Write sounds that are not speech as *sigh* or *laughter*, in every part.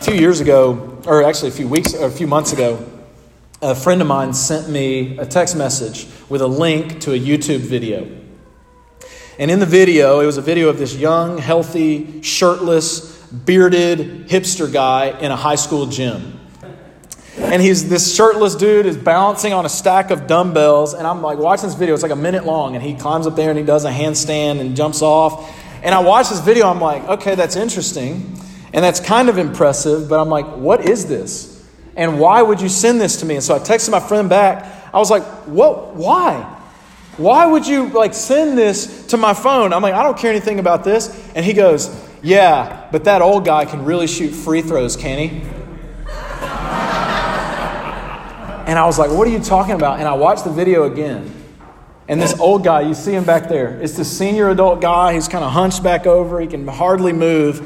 A few years ago, or actually a few weeks, or a few months ago, a friend of mine sent me a text message with a link to a YouTube video. And in the video, it was a video of this young, healthy, shirtless, bearded hipster guy in a high school gym. And he's this shirtless dude is balancing on a stack of dumbbells. And I'm like watching this video, it's like a minute long. And he climbs up there and he does a handstand and jumps off. And I watch this video, I'm like, okay, that's interesting. And that's kind of impressive. But I'm like, what is this? And why would you send this to me? And so I texted my friend back. I was like, what? Why? Why would you like send this to my phone? I'm like, I don't care anything about this. And he goes, Yeah, but that old guy can really shoot free throws, can he? And I was like, What are you talking about? And I watched the video again. And this old guy, you see him back there, it's the senior adult guy. He's kind of hunched back over, he can hardly move,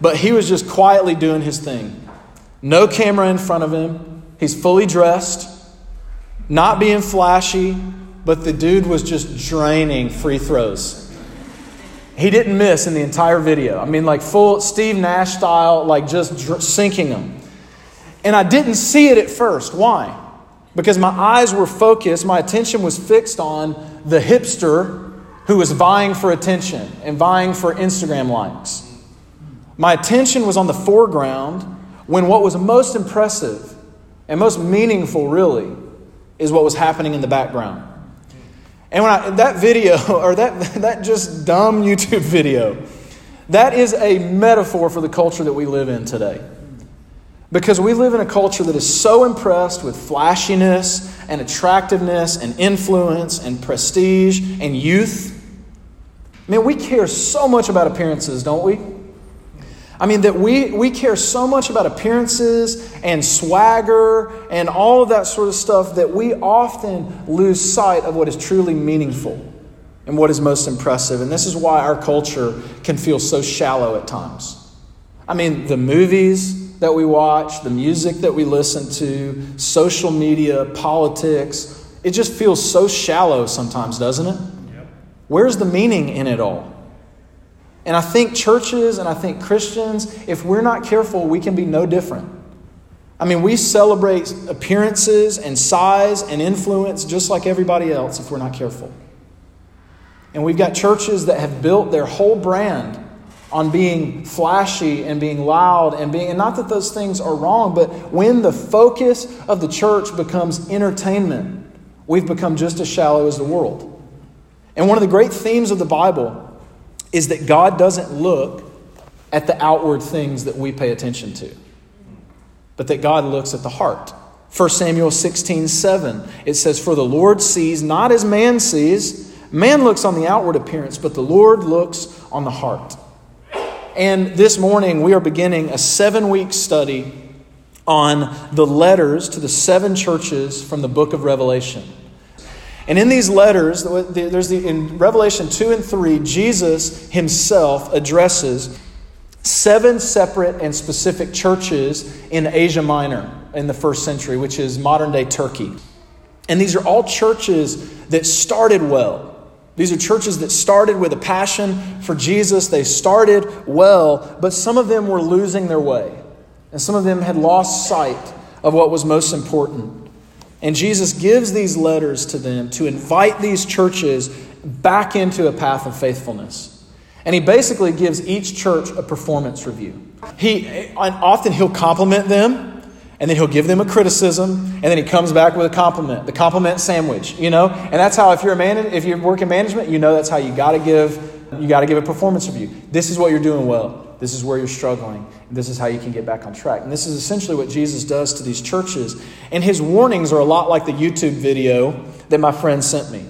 but he was just quietly doing his thing. No camera in front of him. He's fully dressed, not being flashy, but the dude was just draining free throws. He didn't miss in the entire video. I mean, like full Steve Nash style, like just dr- sinking them. And I didn't see it at first. Why? Because my eyes were focused, my attention was fixed on the hipster who was vying for attention and vying for Instagram likes. My attention was on the foreground when what was most impressive and most meaningful, really, is what was happening in the background. And when I, that video, *laughs* or that, *laughs* that just dumb YouTube video, that is a metaphor for the culture that we live in today. Because we live in a culture that is so impressed with flashiness and attractiveness and influence and prestige and youth. Man, we care so much about appearances, don't we? I mean, that we, we care so much about appearances and swagger and all of that sort of stuff that we often lose sight of what is truly meaningful and what is most impressive. And this is why our culture can feel so shallow at times. I mean, the movies that we watch, the music that we listen to, social media, politics, it just feels so shallow sometimes, doesn't it? Yep. Where's the meaning in it all? And I think churches and I think Christians, if we're not careful, we can be no different. I mean, we celebrate appearances and size and influence just like everybody else if we're not careful. And we've got churches that have built their whole brand on being flashy and being loud and being, and not that those things are wrong, but when the focus of the church becomes entertainment, we've become just as shallow as the world. And one of the great themes of the Bible is that God doesn't look at the outward things that we pay attention to, but that God looks at the heart. 1 Samuel 16, 7, it says, For the Lord sees not as man sees. Man looks on the outward appearance, but the Lord looks on the heart. And this morning, we are beginning a seven week study on the letters to the seven churches from the book of Revelation. And in these letters, there's the, in Revelation 2 and 3, Jesus himself addresses seven separate and specific churches in Asia Minor in the first century, which is modern day Turkey. And these are all churches that started well. These are churches that started with a passion for Jesus. They started well, but some of them were losing their way. And some of them had lost sight of what was most important. And Jesus gives these letters to them to invite these churches back into a path of faithfulness. And he basically gives each church a performance review. He often he'll compliment them, and then he'll give them a criticism, and then he comes back with a compliment, the compliment sandwich, you know? And that's how if you're a man if you work in management, you know that's how you got to give you got to give a performance review. This is what you're doing well. This is where you're struggling. And This is how you can get back on track. And this is essentially what Jesus does to these churches. And his warnings are a lot like the YouTube video that my friend sent me.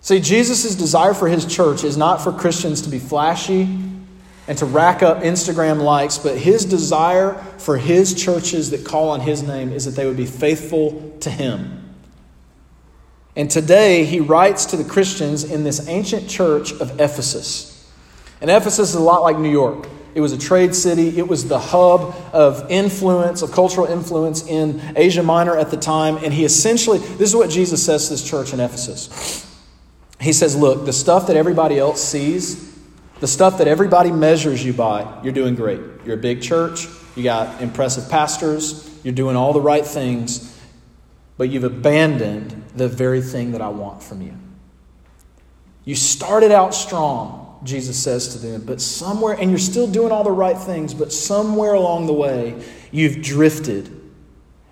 See, Jesus' desire for his church is not for Christians to be flashy and to rack up Instagram likes, but his desire for his churches that call on his name is that they would be faithful to him. And today he writes to the Christians in this ancient church of Ephesus. And Ephesus is a lot like New York. It was a trade city. It was the hub of influence, of cultural influence in Asia Minor at the time. And he essentially, this is what Jesus says to this church in Ephesus. He says, Look, the stuff that everybody else sees, the stuff that everybody measures you by, you're doing great. You're a big church. you got impressive pastors, you're doing all the right things, but you've abandoned the very thing that I want from you. You started out strong, Jesus says to them, but somewhere, and you're still doing all the right things, but somewhere along the way, you've drifted.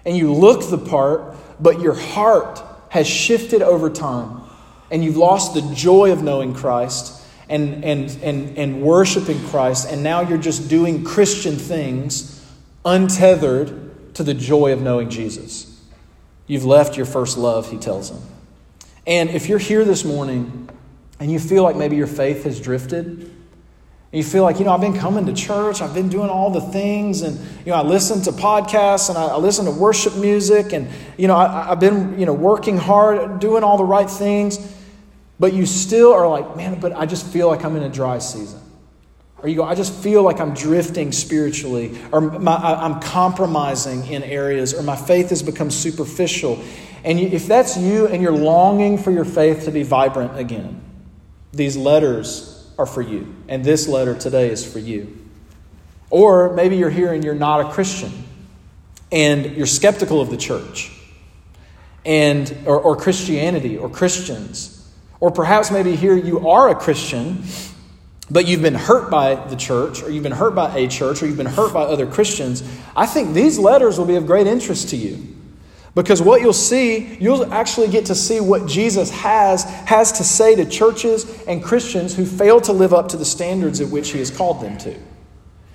And you look the part, but your heart has shifted over time. And you've lost the joy of knowing Christ and, and, and, and worshiping Christ. And now you're just doing Christian things untethered to the joy of knowing Jesus. You've left your first love, he tells them. And if you're here this morning and you feel like maybe your faith has drifted, and you feel like, you know, I've been coming to church, I've been doing all the things, and, you know, I listen to podcasts and I, I listen to worship music, and, you know, I, have been, you know, working hard, doing all the right things, but you still are like, man, but I just feel like I'm in a dry season. Or you go, I just feel like I'm drifting spiritually, or my, I'm compromising in areas, or my faith has become superficial. And if that's you and you're longing for your faith to be vibrant again, these letters are for you, and this letter today is for you. Or maybe you're here and you're not a Christian, and you're skeptical of the church, and or, or Christianity or Christians. Or perhaps maybe here you are a Christian, but you've been hurt by the church, or you've been hurt by a church, or you've been hurt by other Christians. I think these letters will be of great interest to you. Because what you'll see, you'll actually get to see what Jesus has, has to say to churches and Christians who fail to live up to the standards at which he has called them to.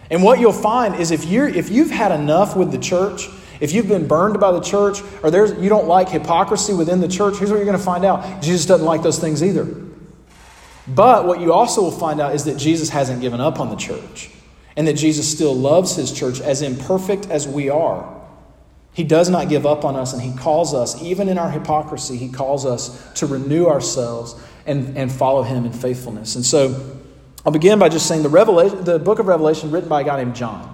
And what you'll find is if, you're, if you've had enough with the church, if you've been burned by the church, or there's, you don't like hypocrisy within the church, here's what you're going to find out Jesus doesn't like those things either. But what you also will find out is that Jesus hasn't given up on the church, and that Jesus still loves his church as imperfect as we are. He does not give up on us, and He calls us, even in our hypocrisy, He calls us to renew ourselves and, and follow Him in faithfulness. And so I'll begin by just saying the, Revelation, the book of Revelation, written by a guy named John.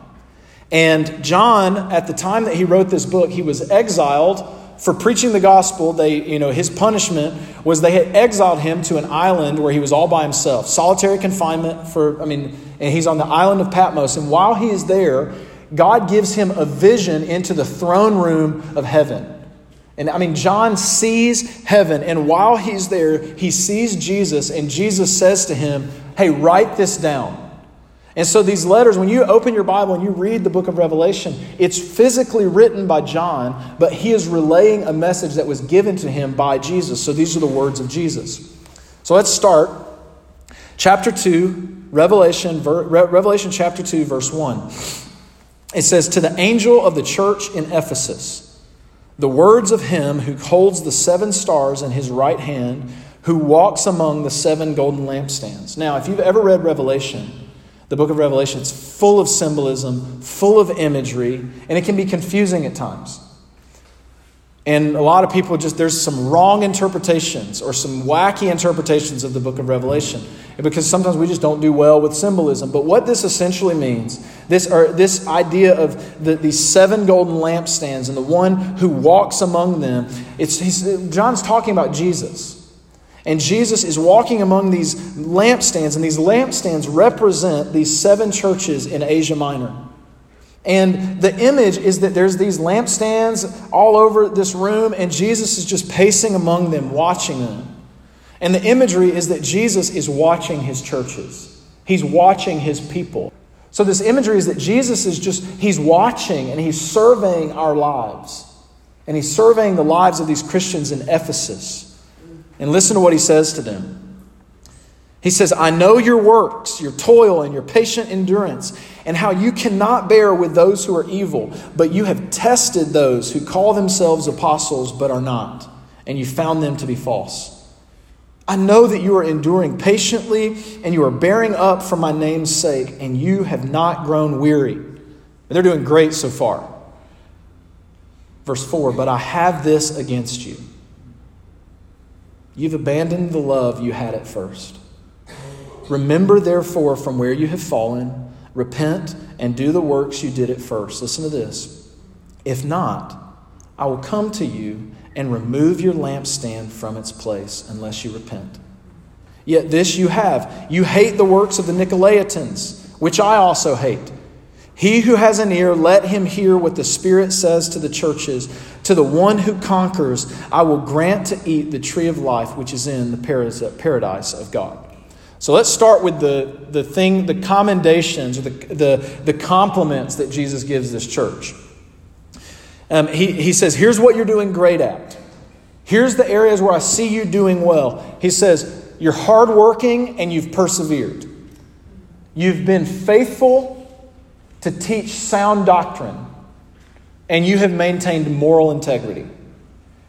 And John, at the time that he wrote this book, he was exiled for preaching the gospel. They, you know, his punishment was they had exiled him to an island where he was all by himself, solitary confinement for, I mean, and he's on the island of Patmos. And while he is there, God gives him a vision into the throne room of heaven. And I mean, John sees heaven, and while he's there, he sees Jesus, and Jesus says to him, Hey, write this down. And so, these letters, when you open your Bible and you read the book of Revelation, it's physically written by John, but he is relaying a message that was given to him by Jesus. So, these are the words of Jesus. So, let's start. Chapter 2, Revelation, Revelation chapter 2, verse 1. It says, To the angel of the church in Ephesus, the words of him who holds the seven stars in his right hand, who walks among the seven golden lampstands. Now, if you've ever read Revelation, the book of Revelation, it's full of symbolism, full of imagery, and it can be confusing at times. And a lot of people just, there's some wrong interpretations or some wacky interpretations of the book of Revelation because sometimes we just don't do well with symbolism. But what this essentially means, this, or this idea of the, these seven golden lampstands and the one who walks among them, it's, John's talking about Jesus. And Jesus is walking among these lampstands, and these lampstands represent these seven churches in Asia Minor. And the image is that there's these lampstands all over this room, and Jesus is just pacing among them, watching them. And the imagery is that Jesus is watching his churches, he's watching his people. So, this imagery is that Jesus is just, he's watching and he's surveying our lives. And he's surveying the lives of these Christians in Ephesus. And listen to what he says to them. He says, I know your works, your toil, and your patient endurance, and how you cannot bear with those who are evil, but you have tested those who call themselves apostles but are not, and you found them to be false. I know that you are enduring patiently, and you are bearing up for my name's sake, and you have not grown weary. They're doing great so far. Verse 4 But I have this against you. You've abandoned the love you had at first. Remember, therefore, from where you have fallen, repent and do the works you did at first. Listen to this. If not, I will come to you and remove your lampstand from its place unless you repent. Yet this you have you hate the works of the Nicolaitans, which I also hate. He who has an ear, let him hear what the Spirit says to the churches. To the one who conquers, I will grant to eat the tree of life which is in the paradise of God. So let's start with the, the thing, the commendations or the, the, the compliments that Jesus gives this church. Um, he, he says, Here's what you're doing great at. Here's the areas where I see you doing well. He says, You're hardworking and you've persevered. You've been faithful to teach sound doctrine, and you have maintained moral integrity.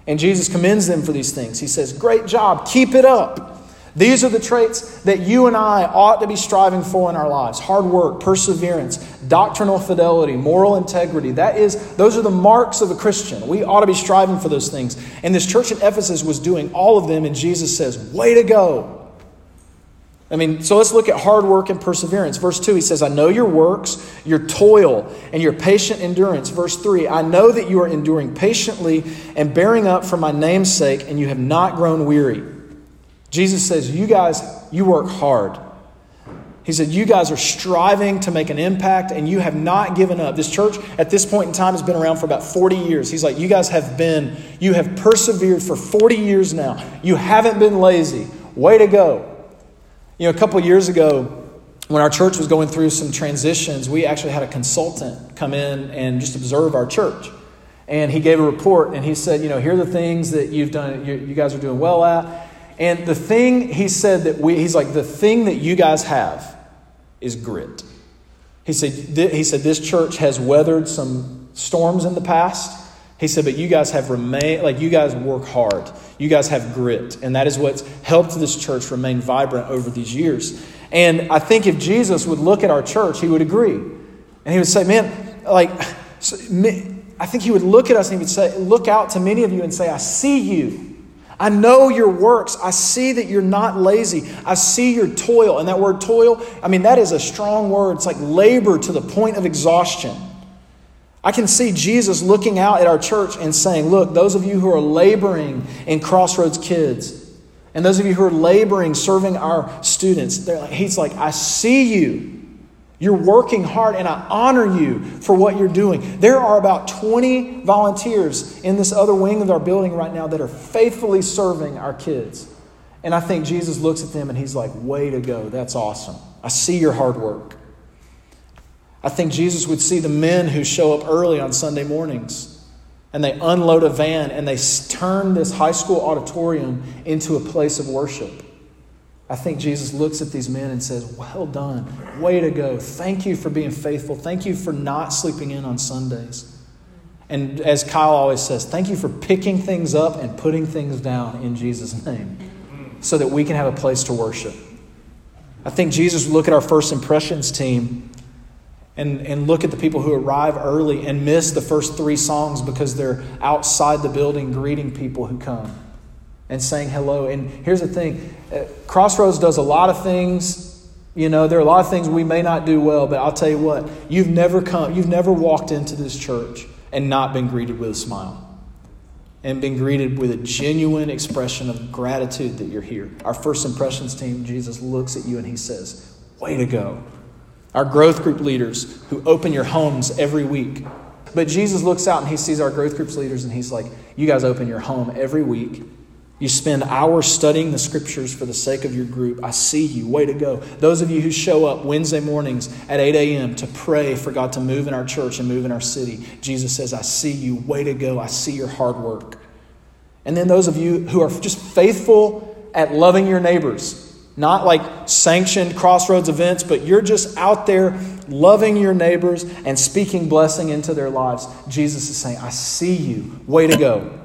And Jesus commends them for these things. He says, Great job, keep it up. These are the traits that you and I ought to be striving for in our lives hard work, perseverance, doctrinal fidelity, moral integrity. That is, those are the marks of a Christian. We ought to be striving for those things. And this church in Ephesus was doing all of them, and Jesus says, Way to go. I mean, so let's look at hard work and perseverance. Verse 2, he says, I know your works, your toil, and your patient endurance. Verse 3, I know that you are enduring patiently and bearing up for my name's sake, and you have not grown weary. Jesus says, You guys, you work hard. He said, You guys are striving to make an impact and you have not given up. This church at this point in time has been around for about 40 years. He's like, You guys have been, you have persevered for 40 years now. You haven't been lazy. Way to go. You know, a couple years ago, when our church was going through some transitions, we actually had a consultant come in and just observe our church. And he gave a report and he said, You know, here are the things that you've done, you, you guys are doing well at. And the thing he said that we, he's like, the thing that you guys have is grit. He said, he said, this church has weathered some storms in the past. He said, but you guys have remained, like, you guys work hard. You guys have grit. And that is what's helped this church remain vibrant over these years. And I think if Jesus would look at our church, he would agree. And he would say, man, like, I think he would look at us and he would say, look out to many of you and say, I see you. I know your works. I see that you're not lazy. I see your toil. And that word toil, I mean, that is a strong word. It's like labor to the point of exhaustion. I can see Jesus looking out at our church and saying, Look, those of you who are laboring in Crossroads Kids, and those of you who are laboring serving our students, like, He's like, I see you. You're working hard, and I honor you for what you're doing. There are about 20 volunteers in this other wing of our building right now that are faithfully serving our kids. And I think Jesus looks at them and he's like, Way to go. That's awesome. I see your hard work. I think Jesus would see the men who show up early on Sunday mornings and they unload a van and they turn this high school auditorium into a place of worship. I think Jesus looks at these men and says, Well done. Way to go. Thank you for being faithful. Thank you for not sleeping in on Sundays. And as Kyle always says, thank you for picking things up and putting things down in Jesus' name so that we can have a place to worship. I think Jesus would look at our first impressions team and, and look at the people who arrive early and miss the first three songs because they're outside the building greeting people who come and saying hello. And here's the thing uh, Crossroads does a lot of things. You know, there are a lot of things we may not do well, but I'll tell you what, you've never come, you've never walked into this church and not been greeted with a smile and been greeted with a genuine expression of gratitude that you're here. Our first impressions team, Jesus looks at you and he says, Way to go. Our growth group leaders who open your homes every week. But Jesus looks out and he sees our growth groups leaders and he's like, You guys open your home every week you spend hours studying the scriptures for the sake of your group. I see you. Way to go. Those of you who show up Wednesday mornings at 8 a.m. to pray for God to move in our church and move in our city, Jesus says, I see you. Way to go. I see your hard work. And then those of you who are just faithful at loving your neighbors, not like sanctioned crossroads events, but you're just out there loving your neighbors and speaking blessing into their lives. Jesus is saying, I see you. Way to go.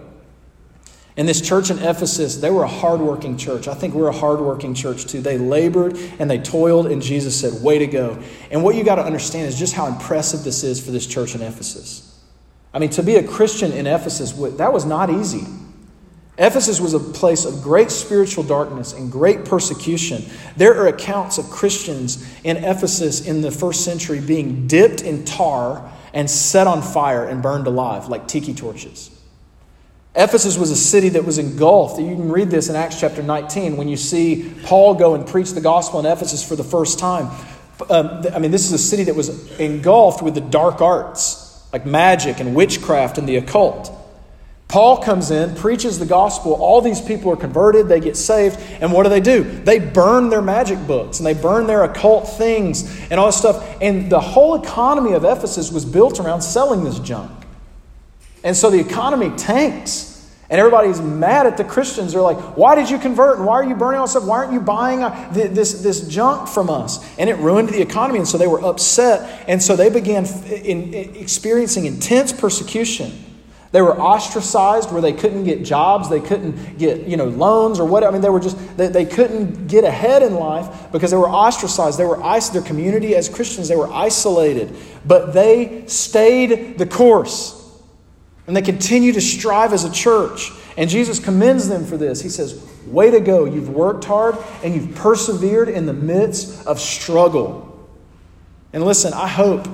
And this church in Ephesus, they were a hardworking church. I think we're a hardworking church too. They labored and they toiled, and Jesus said, Way to go. And what you got to understand is just how impressive this is for this church in Ephesus. I mean, to be a Christian in Ephesus, that was not easy. Ephesus was a place of great spiritual darkness and great persecution. There are accounts of Christians in Ephesus in the first century being dipped in tar and set on fire and burned alive like tiki torches. Ephesus was a city that was engulfed. You can read this in Acts chapter 19 when you see Paul go and preach the gospel in Ephesus for the first time. Um, I mean, this is a city that was engulfed with the dark arts, like magic and witchcraft and the occult. Paul comes in, preaches the gospel. All these people are converted, they get saved. And what do they do? They burn their magic books and they burn their occult things and all this stuff. And the whole economy of Ephesus was built around selling this junk. And so the economy tanks. And everybody's mad at the Christians. They're like, why did you convert? And why are you burning all this stuff? Why aren't you buying uh, this, this junk from us? And it ruined the economy. And so they were upset. And so they began in, in experiencing intense persecution. They were ostracized where they couldn't get jobs, they couldn't get, you know, loans or what. I mean, they were just, they, they couldn't get ahead in life because they were ostracized. They were, isolated. their community as Christians, they were isolated. But they stayed the course. And they continue to strive as a church. And Jesus commends them for this. He says, Way to go. You've worked hard and you've persevered in the midst of struggle. And listen, I hope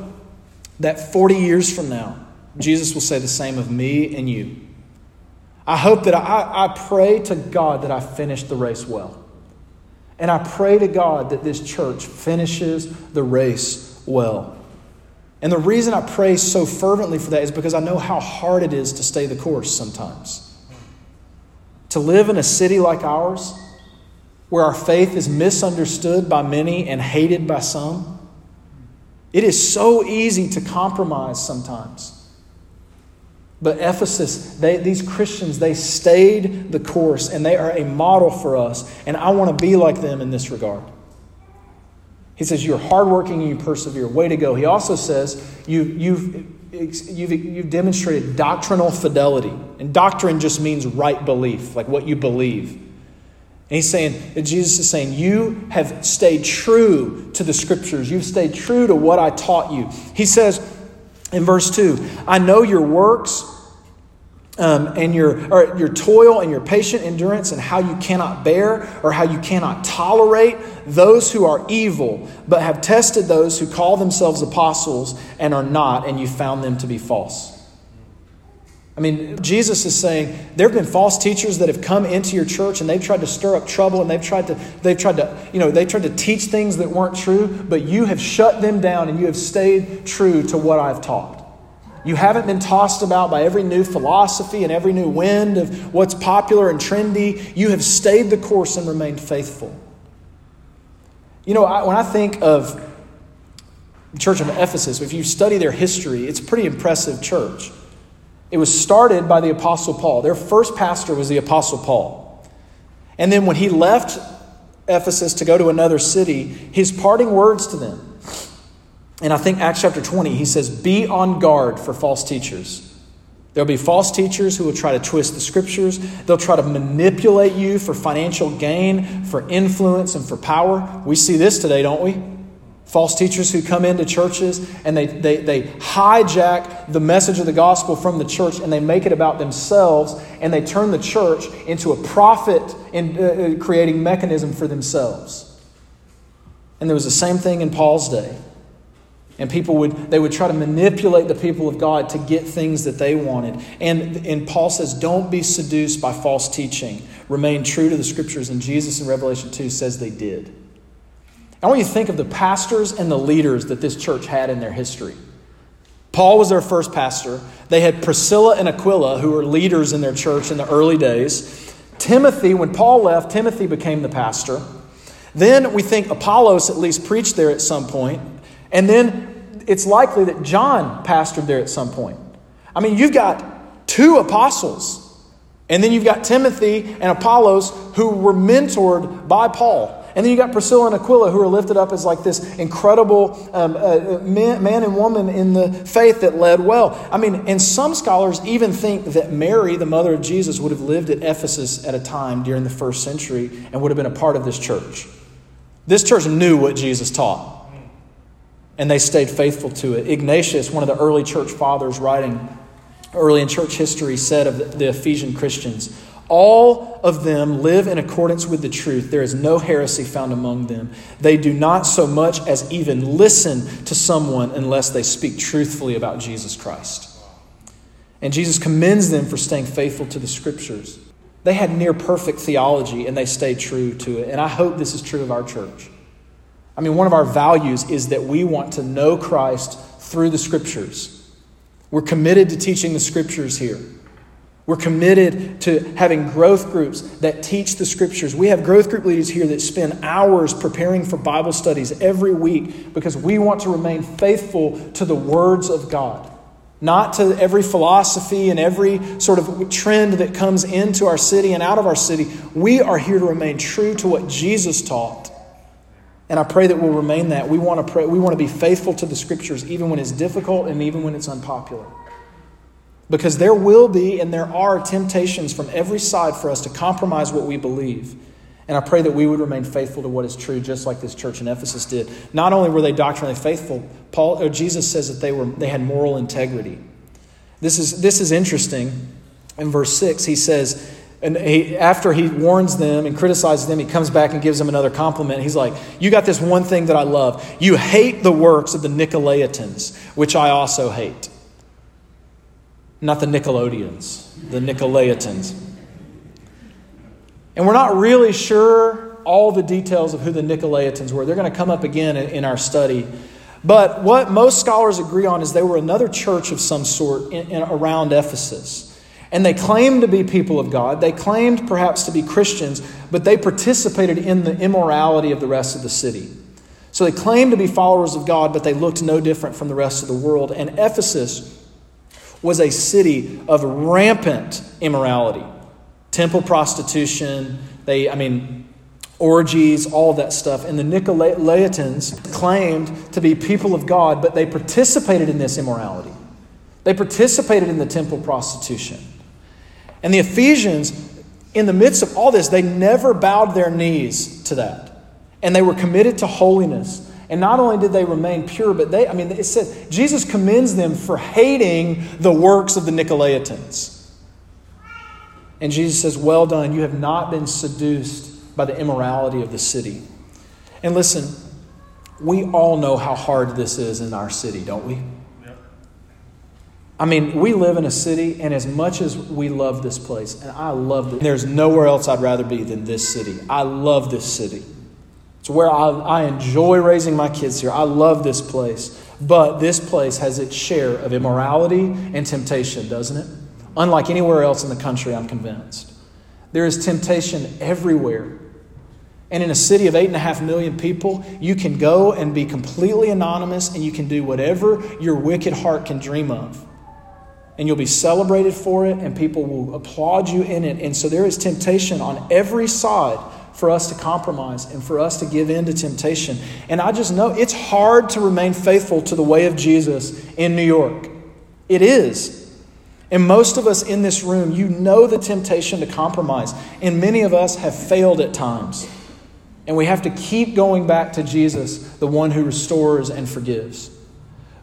that 40 years from now, Jesus will say the same of me and you. I hope that I, I pray to God that I finish the race well. And I pray to God that this church finishes the race well. And the reason I pray so fervently for that is because I know how hard it is to stay the course sometimes. To live in a city like ours, where our faith is misunderstood by many and hated by some, it is so easy to compromise sometimes. But Ephesus, they, these Christians, they stayed the course and they are a model for us. And I want to be like them in this regard. He says, You're hardworking and you persevere. Way to go. He also says, you, you've, you've, you've demonstrated doctrinal fidelity. And doctrine just means right belief, like what you believe. And he's saying, Jesus is saying, You have stayed true to the scriptures. You've stayed true to what I taught you. He says in verse 2 I know your works um, and your, or your toil and your patient endurance and how you cannot bear or how you cannot tolerate those who are evil, but have tested those who call themselves apostles and are not, and you found them to be false. I mean, Jesus is saying there have been false teachers that have come into your church and they've tried to stir up trouble and they've tried to they've tried to, you know, they tried to teach things that weren't true, but you have shut them down and you have stayed true to what I've taught. You haven't been tossed about by every new philosophy and every new wind of what's popular and trendy. You have stayed the course and remained faithful. You know, I, when I think of the church of Ephesus, if you study their history, it's a pretty impressive church. It was started by the Apostle Paul. Their first pastor was the Apostle Paul. And then when he left Ephesus to go to another city, his parting words to them and I think Acts chapter 20, he says, Be on guard for false teachers. There'll be false teachers who will try to twist the scriptures. They'll try to manipulate you for financial gain, for influence, and for power. We see this today, don't we? False teachers who come into churches and they, they, they hijack the message of the gospel from the church and they make it about themselves and they turn the church into a profit in uh, uh creating mechanism for themselves. And there was the same thing in Paul's day. And people would, they would try to manipulate the people of God to get things that they wanted. And, and Paul says, don't be seduced by false teaching. Remain true to the scriptures. And Jesus in Revelation 2 says they did. I want you to think of the pastors and the leaders that this church had in their history. Paul was their first pastor. They had Priscilla and Aquila, who were leaders in their church in the early days. Timothy, when Paul left, Timothy became the pastor. Then we think Apollos at least preached there at some point. And then it's likely that John pastored there at some point. I mean, you've got two apostles, and then you've got Timothy and Apollos who were mentored by Paul. And then you got Priscilla and Aquila who are lifted up as like this incredible um, uh, man, man, and woman in the faith that led well. I mean, and some scholars even think that Mary, the mother of Jesus, would have lived at Ephesus at a time during the first century and would have been a part of this church. This church knew what Jesus taught and they stayed faithful to it. Ignatius, one of the early church fathers writing early in church history, said of the Ephesian Christians, all of them live in accordance with the truth. There is no heresy found among them. They do not so much as even listen to someone unless they speak truthfully about Jesus Christ. And Jesus commends them for staying faithful to the scriptures. They had near perfect theology and they stayed true to it. And I hope this is true of our church. I mean, one of our values is that we want to know Christ through the scriptures. We're committed to teaching the scriptures here. We're committed to having growth groups that teach the scriptures. We have growth group leaders here that spend hours preparing for Bible studies every week because we want to remain faithful to the words of God, not to every philosophy and every sort of trend that comes into our city and out of our city. We are here to remain true to what Jesus taught. And I pray that we'll remain that. We want to pray, we want to be faithful to the scriptures even when it's difficult and even when it's unpopular. Because there will be and there are temptations from every side for us to compromise what we believe. And I pray that we would remain faithful to what is true, just like this church in Ephesus did. Not only were they doctrinally faithful, Paul Jesus says that they were they had moral integrity. This is this is interesting. In verse 6, he says, and he, after he warns them and criticizes them, he comes back and gives them another compliment. He's like, You got this one thing that I love. You hate the works of the Nicolaitans, which I also hate not the Nickelodeons, the Nicolaitans. And we're not really sure all the details of who the Nicolaitans were. They're going to come up again in, our study. But what most scholars agree on is they were another church of some sort in, in, around Ephesus. And they claimed to be people of God. They claimed perhaps to be Christians, but they participated in the immorality of the rest of the city. So they claimed to be followers of God, but they looked no different from the rest of the world. And Ephesus was a city of rampant immorality temple prostitution, they, I mean, orgies, all of that stuff. And the Nicolaitans claimed to be people of God, but they participated in this immorality. They participated in the temple prostitution. And the Ephesians, in the midst of all this, they never bowed their knees to that. And they were committed to holiness. And not only did they remain pure, but they, I mean, it said, Jesus commends them for hating the works of the Nicolaitans. And Jesus says, Well done, you have not been seduced by the immorality of the city. And listen, we all know how hard this is in our city, don't we? I mean, we live in a city, and as much as we love this place, and I love it, there's nowhere else I'd rather be than this city. I love this city. It's where I, I enjoy raising my kids here. I love this place. But this place has its share of immorality and temptation, doesn't it? Unlike anywhere else in the country, I'm convinced. There is temptation everywhere. And in a city of eight and a half million people, you can go and be completely anonymous and you can do whatever your wicked heart can dream of. And you'll be celebrated for it, and people will applaud you in it. And so there is temptation on every side for us to compromise and for us to give in to temptation. And I just know it's hard to remain faithful to the way of Jesus in New York. It is. And most of us in this room, you know the temptation to compromise. And many of us have failed at times. And we have to keep going back to Jesus, the one who restores and forgives.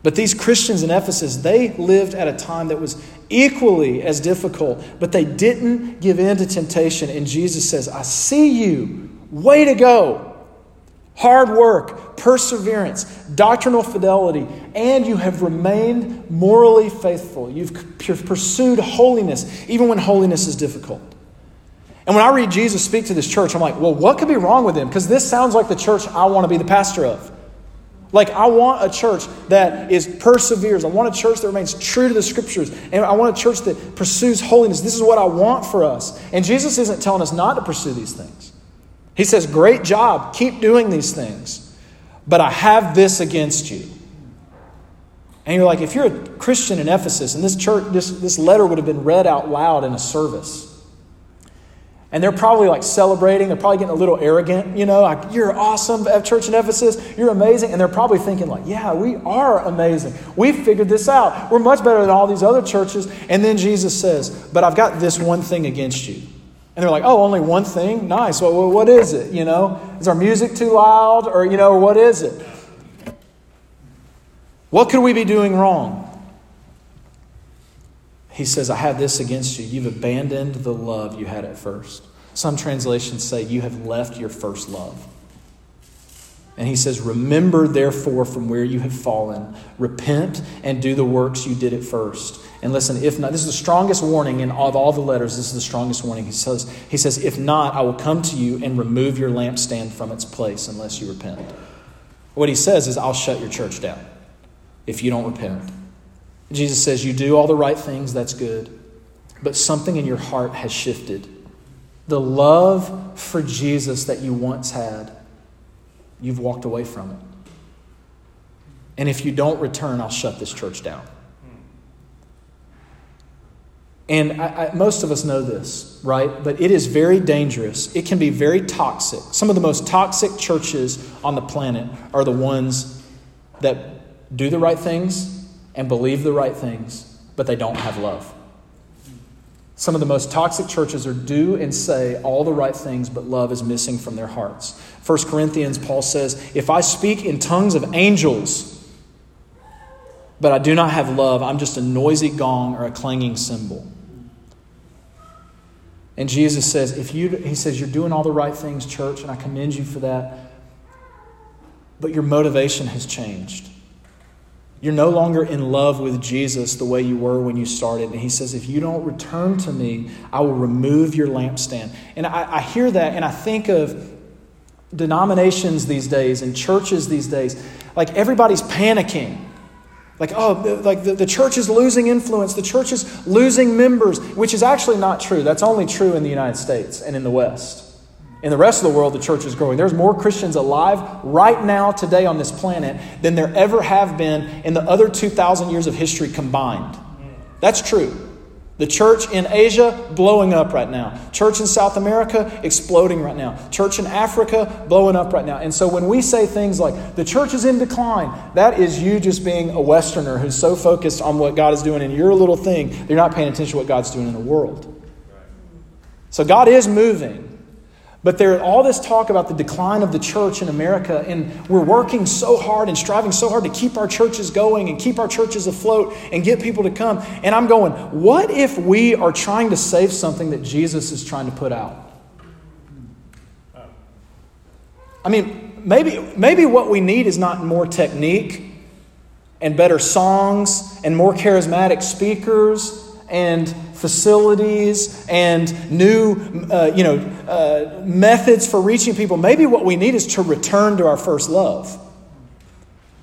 But these Christians in Ephesus, they lived at a time that was equally as difficult, but they didn't give in to temptation. And Jesus says, I see you. Way to go. Hard work, perseverance, doctrinal fidelity, and you have remained morally faithful. You've pursued holiness, even when holiness is difficult. And when I read Jesus speak to this church, I'm like, well, what could be wrong with him? Because this sounds like the church I want to be the pastor of. Like, I want a church that is perseveres. I want a church that remains true to the scriptures. And I want a church that pursues holiness. This is what I want for us. And Jesus isn't telling us not to pursue these things. He says, Great job. Keep doing these things. But I have this against you. And you're like, if you're a Christian in Ephesus, and this church, this, this letter would have been read out loud in a service and they're probably like celebrating. They're probably getting a little arrogant, you know, like, you're awesome at church in Ephesus. You're amazing. And they're probably thinking, like, yeah, we are amazing. We figured this out. We're much better than all these other churches. And then Jesus says, but I've got this one thing against you. And they're like, oh, only one thing? Nice. Well, what is it? You know, is our music too loud? Or, you know, what is it? What could we be doing wrong? He says, I have this against you. You've abandoned the love you had at first. Some translations say, You have left your first love. And he says, Remember therefore from where you have fallen, repent and do the works you did at first. And listen, if not, this is the strongest warning in all, of all the letters. This is the strongest warning. He says, he says, If not, I will come to you and remove your lampstand from its place unless you repent. What he says is, I'll shut your church down if you don't repent. Jesus says, You do all the right things, that's good, but something in your heart has shifted. The love for Jesus that you once had, you've walked away from it. And if you don't return, I'll shut this church down. And I, I, most of us know this, right? But it is very dangerous. It can be very toxic. Some of the most toxic churches on the planet are the ones that do the right things and believe the right things, but they don't have love. Some of the most toxic churches are do and say all the right things, but love is missing from their hearts. 1 Corinthians, Paul says, If I speak in tongues of angels, but I do not have love, I'm just a noisy gong or a clanging cymbal. And Jesus says, if you, he says, you're doing all the right things, church, and I commend you for that, but your motivation has changed. You're no longer in love with Jesus the way you were when you started. And he says, if you don't return to me, I will remove your lampstand. And I, I hear that and I think of denominations these days and churches these days. Like everybody's panicking like, oh, like the, the church is losing influence, the church is losing members, which is actually not true. That's only true in the United States and in the West. In the rest of the world, the church is growing. There's more Christians alive right now, today on this planet, than there ever have been in the other 2,000 years of history combined. That's true. The church in Asia, blowing up right now. Church in South America, exploding right now. Church in Africa, blowing up right now. And so when we say things like, the church is in decline, that is you just being a Westerner who's so focused on what God is doing in your little thing, you're not paying attention to what God's doing in the world. So God is moving. But there's all this talk about the decline of the church in America, and we're working so hard and striving so hard to keep our churches going and keep our churches afloat and get people to come. And I'm going, what if we are trying to save something that Jesus is trying to put out? I mean, maybe, maybe what we need is not more technique and better songs and more charismatic speakers and facilities and new uh, you know, uh, methods for reaching people. Maybe what we need is to return to our first love.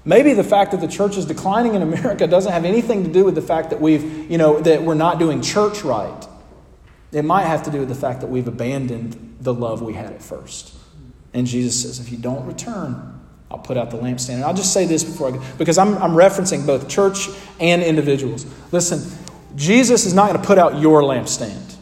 Maybe the fact that the church is declining in America *laughs* doesn't have anything to do with the fact that we've, you know, that we're not doing church right. It might have to do with the fact that we've abandoned the love we had at first. And Jesus says, if you don't return, I'll put out the lampstand. And I'll just say this before I go, because I'm, I'm referencing both church and individuals. Listen, Jesus is not going to put out your lampstand.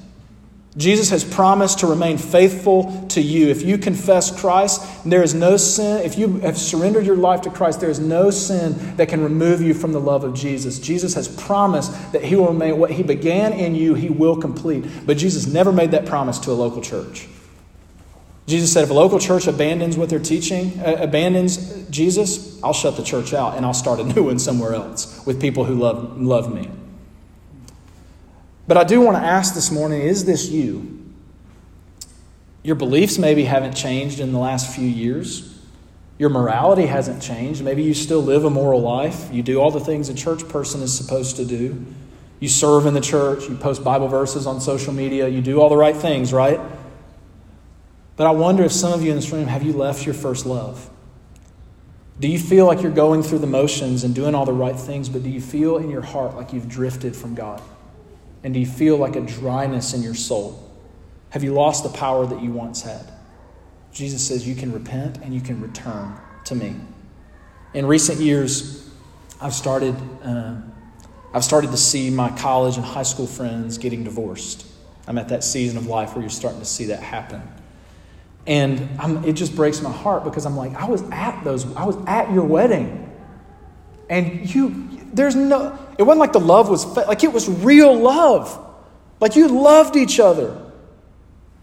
Jesus has promised to remain faithful to you. If you confess Christ, there is no sin. If you have surrendered your life to Christ, there is no sin that can remove you from the love of Jesus. Jesus has promised that He will remain what He began in you, He will complete. But Jesus never made that promise to a local church. Jesus said, if a local church abandons what they're teaching, uh, abandons Jesus, I'll shut the church out and I'll start a *laughs* new one somewhere else with people who love, love me. But I do want to ask this morning is this you? Your beliefs maybe haven't changed in the last few years. Your morality hasn't changed. Maybe you still live a moral life. You do all the things a church person is supposed to do. You serve in the church. You post Bible verses on social media. You do all the right things, right? But I wonder if some of you in this room have you left your first love? Do you feel like you're going through the motions and doing all the right things, but do you feel in your heart like you've drifted from God? And do you feel like a dryness in your soul? Have you lost the power that you once had? Jesus says you can repent and you can return to me. In recent years, I've started, uh, I've started to see my college and high school friends getting divorced. I'm at that season of life where you're starting to see that happen. And I'm, it just breaks my heart because I'm like, I was at those, I was at your wedding. And you, there's no, it wasn't like the love was, like it was real love. Like you loved each other.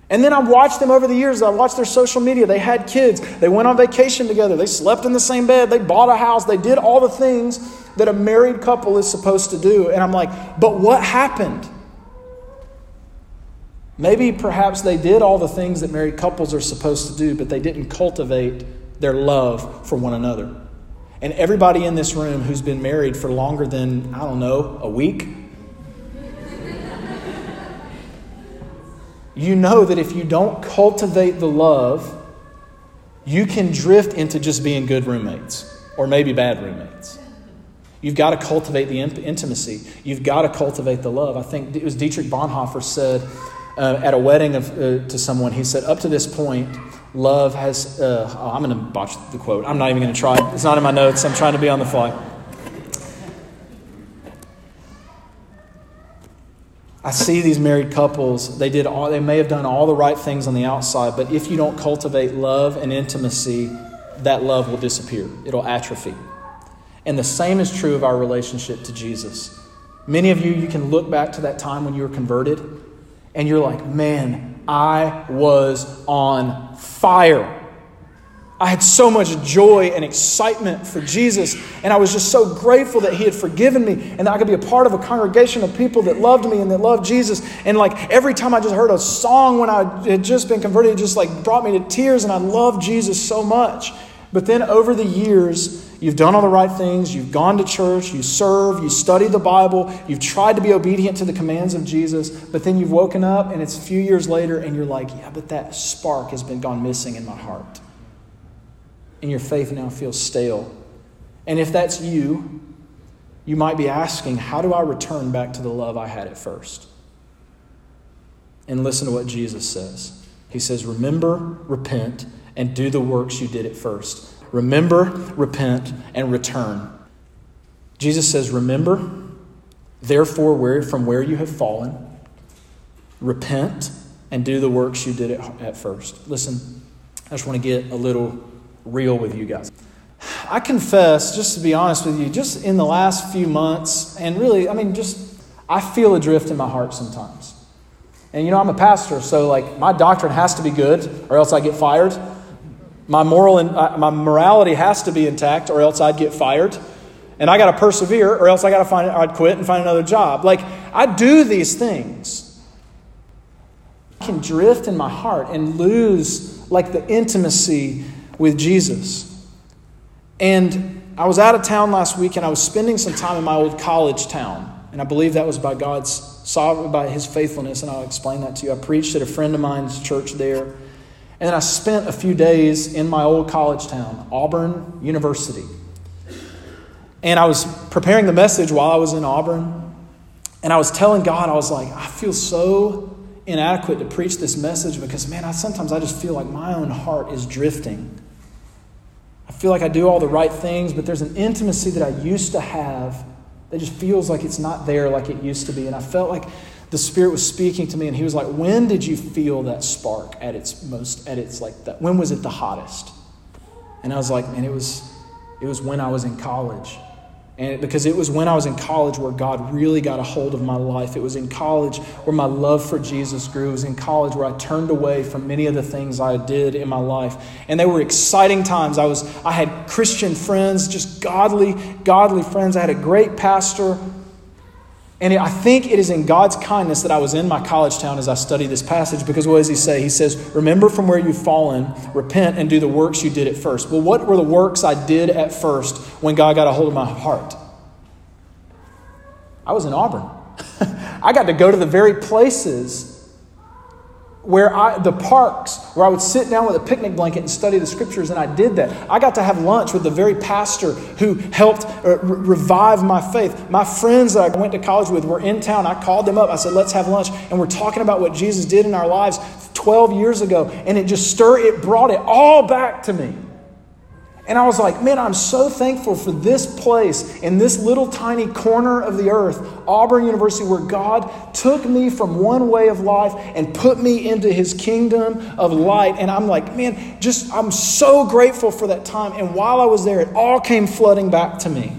And then I watched them over the years. I watched their social media. They had kids. They went on vacation together. They slept in the same bed. They bought a house. They did all the things that a married couple is supposed to do. And I'm like, but what happened? Maybe perhaps they did all the things that married couples are supposed to do, but they didn't cultivate their love for one another. And everybody in this room who's been married for longer than, I don't know, a week, you know that if you don't cultivate the love, you can drift into just being good roommates or maybe bad roommates. You've got to cultivate the intimacy. You've got to cultivate the love. I think it was Dietrich Bonhoeffer said uh, at a wedding of, uh, to someone, he said, Up to this point, love has. Uh, oh, I'm going to botch the quote. I'm not even going to try. It's not in my notes. I'm trying to be on the fly. I see these married couples, they did all they may have done all the right things on the outside, but if you don't cultivate love and intimacy, that love will disappear. It'll atrophy. And the same is true of our relationship to Jesus. Many of you you can look back to that time when you were converted and you're like, "Man, I was on fire." I had so much joy and excitement for Jesus, and I was just so grateful that He had forgiven me and that I could be a part of a congregation of people that loved me and that loved Jesus. And like every time I just heard a song when I had just been converted, it just like brought me to tears, and I loved Jesus so much. But then over the years, you've done all the right things, you've gone to church, you serve, you study the Bible, you've tried to be obedient to the commands of Jesus, but then you've woken up and it's a few years later and you're like, yeah, but that spark has been gone missing in my heart and your faith now feels stale. And if that's you, you might be asking, How do I return back to the love I had at first? And listen to what Jesus says. He says, Remember, repent, and do the works you did at first. Remember, repent, and return. Jesus says, Remember, therefore, where, from where you have fallen, repent, and do the works you did at, at first. Listen, I just want to get a little real with you guys. I confess, just to be honest with you, just in the last few months, and really, I mean, just, I feel adrift in my heart sometimes. And you know, I'm a pastor, so like my doctrine has to be good, or else I get fired. My moral and uh, my morality has to be intact, or else I'd get fired. And I got to persevere, or else I got to find, I'd quit and find another job. Like I do these things. I can drift in my heart and lose like the intimacy with Jesus. And I was out of town last week and I was spending some time in my old college town. And I believe that was by God's sovereign, by His faithfulness. And I'll explain that to you. I preached at a friend of mine's church there. And then I spent a few days in my old college town, Auburn University. And I was preparing the message while I was in Auburn. And I was telling God, I was like, I feel so inadequate to preach this message because, man, I, sometimes I just feel like my own heart is drifting. I feel like I do all the right things, but there's an intimacy that I used to have that just feels like it's not there like it used to be. And I felt like the Spirit was speaking to me, and He was like, When did you feel that spark at its most, at its like that? When was it the hottest? And I was like, Man, it was, it was when I was in college. And because it was when I was in college where God really got a hold of my life. It was in college where my love for Jesus grew. It was in college where I turned away from many of the things I did in my life. And they were exciting times. I was I had Christian friends, just godly, godly friends. I had a great pastor. And I think it is in God's kindness that I was in my college town as I studied this passage because what does he say? He says, Remember from where you've fallen, repent, and do the works you did at first. Well, what were the works I did at first when God got a hold of my heart? I was in Auburn. *laughs* I got to go to the very places where I, the parks where I would sit down with a picnic blanket and study the scriptures, and I did that. I got to have lunch with the very pastor who helped uh, re- revive my faith. My friends that I went to college with were in town. I called them up. I said, "Let's have lunch," and we're talking about what Jesus did in our lives 12 years ago, and it just stirred. It brought it all back to me. And I was like, man, I'm so thankful for this place in this little tiny corner of the earth, Auburn University, where God took me from one way of life and put me into his kingdom of light. And I'm like, man, just, I'm so grateful for that time. And while I was there, it all came flooding back to me.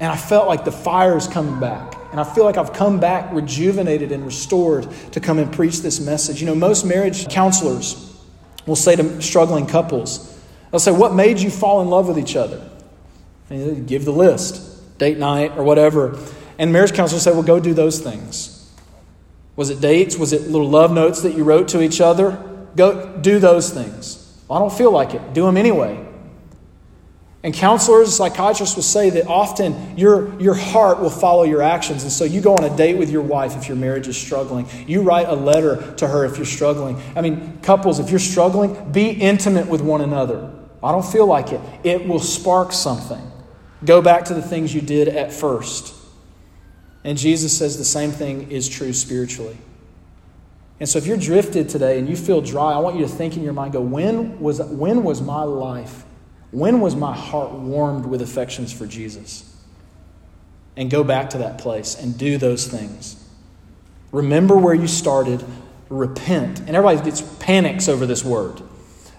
And I felt like the fire is coming back. And I feel like I've come back rejuvenated and restored to come and preach this message. You know, most marriage counselors, We'll say to struggling couples, they'll say, What made you fall in love with each other? And give the list, date night or whatever. And marriage counselors say, Well, go do those things. Was it dates? Was it little love notes that you wrote to each other? Go do those things. Well, I don't feel like it. Do them anyway. And counselors, psychiatrists will say that often your, your heart will follow your actions. And so you go on a date with your wife if your marriage is struggling. You write a letter to her if you're struggling. I mean, couples, if you're struggling, be intimate with one another. I don't feel like it. It will spark something. Go back to the things you did at first. And Jesus says the same thing is true spiritually. And so if you're drifted today and you feel dry, I want you to think in your mind, go, when was, when was my life, when was my heart warmed with affections for Jesus? And go back to that place and do those things. Remember where you started, repent. And everybody gets panics over this word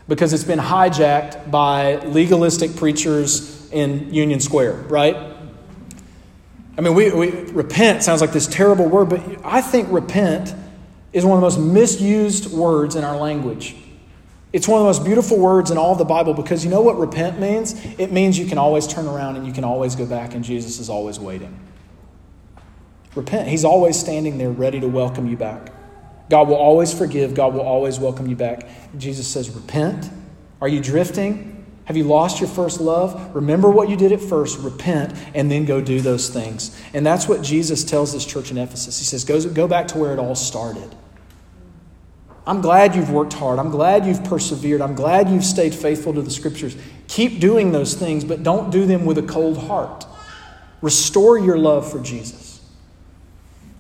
because it's been hijacked by legalistic preachers in Union Square, right? I mean, we, we repent sounds like this terrible word, but I think repent is one of the most misused words in our language. It's one of the most beautiful words in all the Bible because you know what repent means? It means you can always turn around and you can always go back, and Jesus is always waiting. Repent. He's always standing there ready to welcome you back. God will always forgive, God will always welcome you back. Jesus says, Repent. Are you drifting? Have you lost your first love? Remember what you did at first, repent, and then go do those things. And that's what Jesus tells this church in Ephesus. He says, Go, go back to where it all started. I'm glad you've worked hard. I'm glad you've persevered. I'm glad you've stayed faithful to the scriptures. Keep doing those things, but don't do them with a cold heart. Restore your love for Jesus.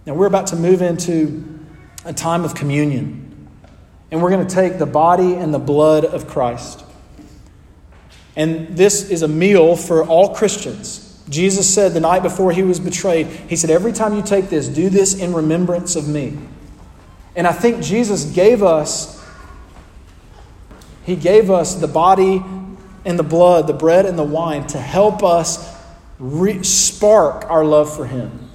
Now, we're about to move into a time of communion, and we're going to take the body and the blood of Christ. And this is a meal for all Christians. Jesus said the night before he was betrayed, He said, Every time you take this, do this in remembrance of me. And I think Jesus gave us, He gave us the body and the blood, the bread and the wine to help us re- spark our love for Him.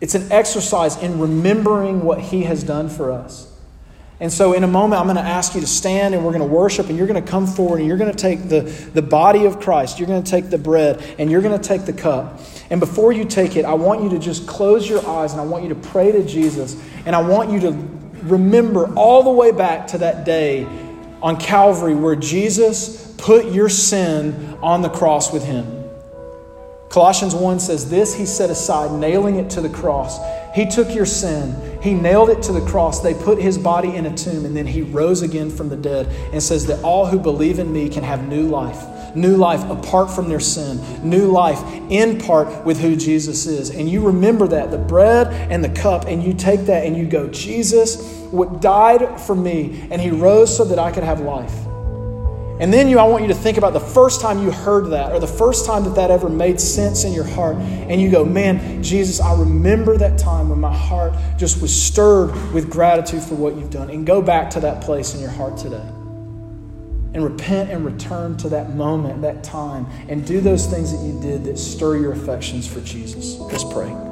It's an exercise in remembering what He has done for us. And so, in a moment, I'm going to ask you to stand and we're going to worship, and you're going to come forward and you're going to take the, the body of Christ, you're going to take the bread, and you're going to take the cup. And before you take it, I want you to just close your eyes and I want you to pray to Jesus, and I want you to remember all the way back to that day on Calvary where Jesus put your sin on the cross with him. Colossians 1 says, This he set aside, nailing it to the cross. He took your sin, he nailed it to the cross. They put his body in a tomb, and then he rose again from the dead and says that all who believe in me can have new life. New life apart from their sin, new life in part with who Jesus is. And you remember that, the bread and the cup, and you take that and you go, Jesus what died for me, and he rose so that I could have life. And then you, I want you to think about the first time you heard that, or the first time that that ever made sense in your heart. And you go, man, Jesus, I remember that time when my heart just was stirred with gratitude for what you've done. And go back to that place in your heart today. And repent and return to that moment, that time, and do those things that you did that stir your affections for Jesus. Let's pray.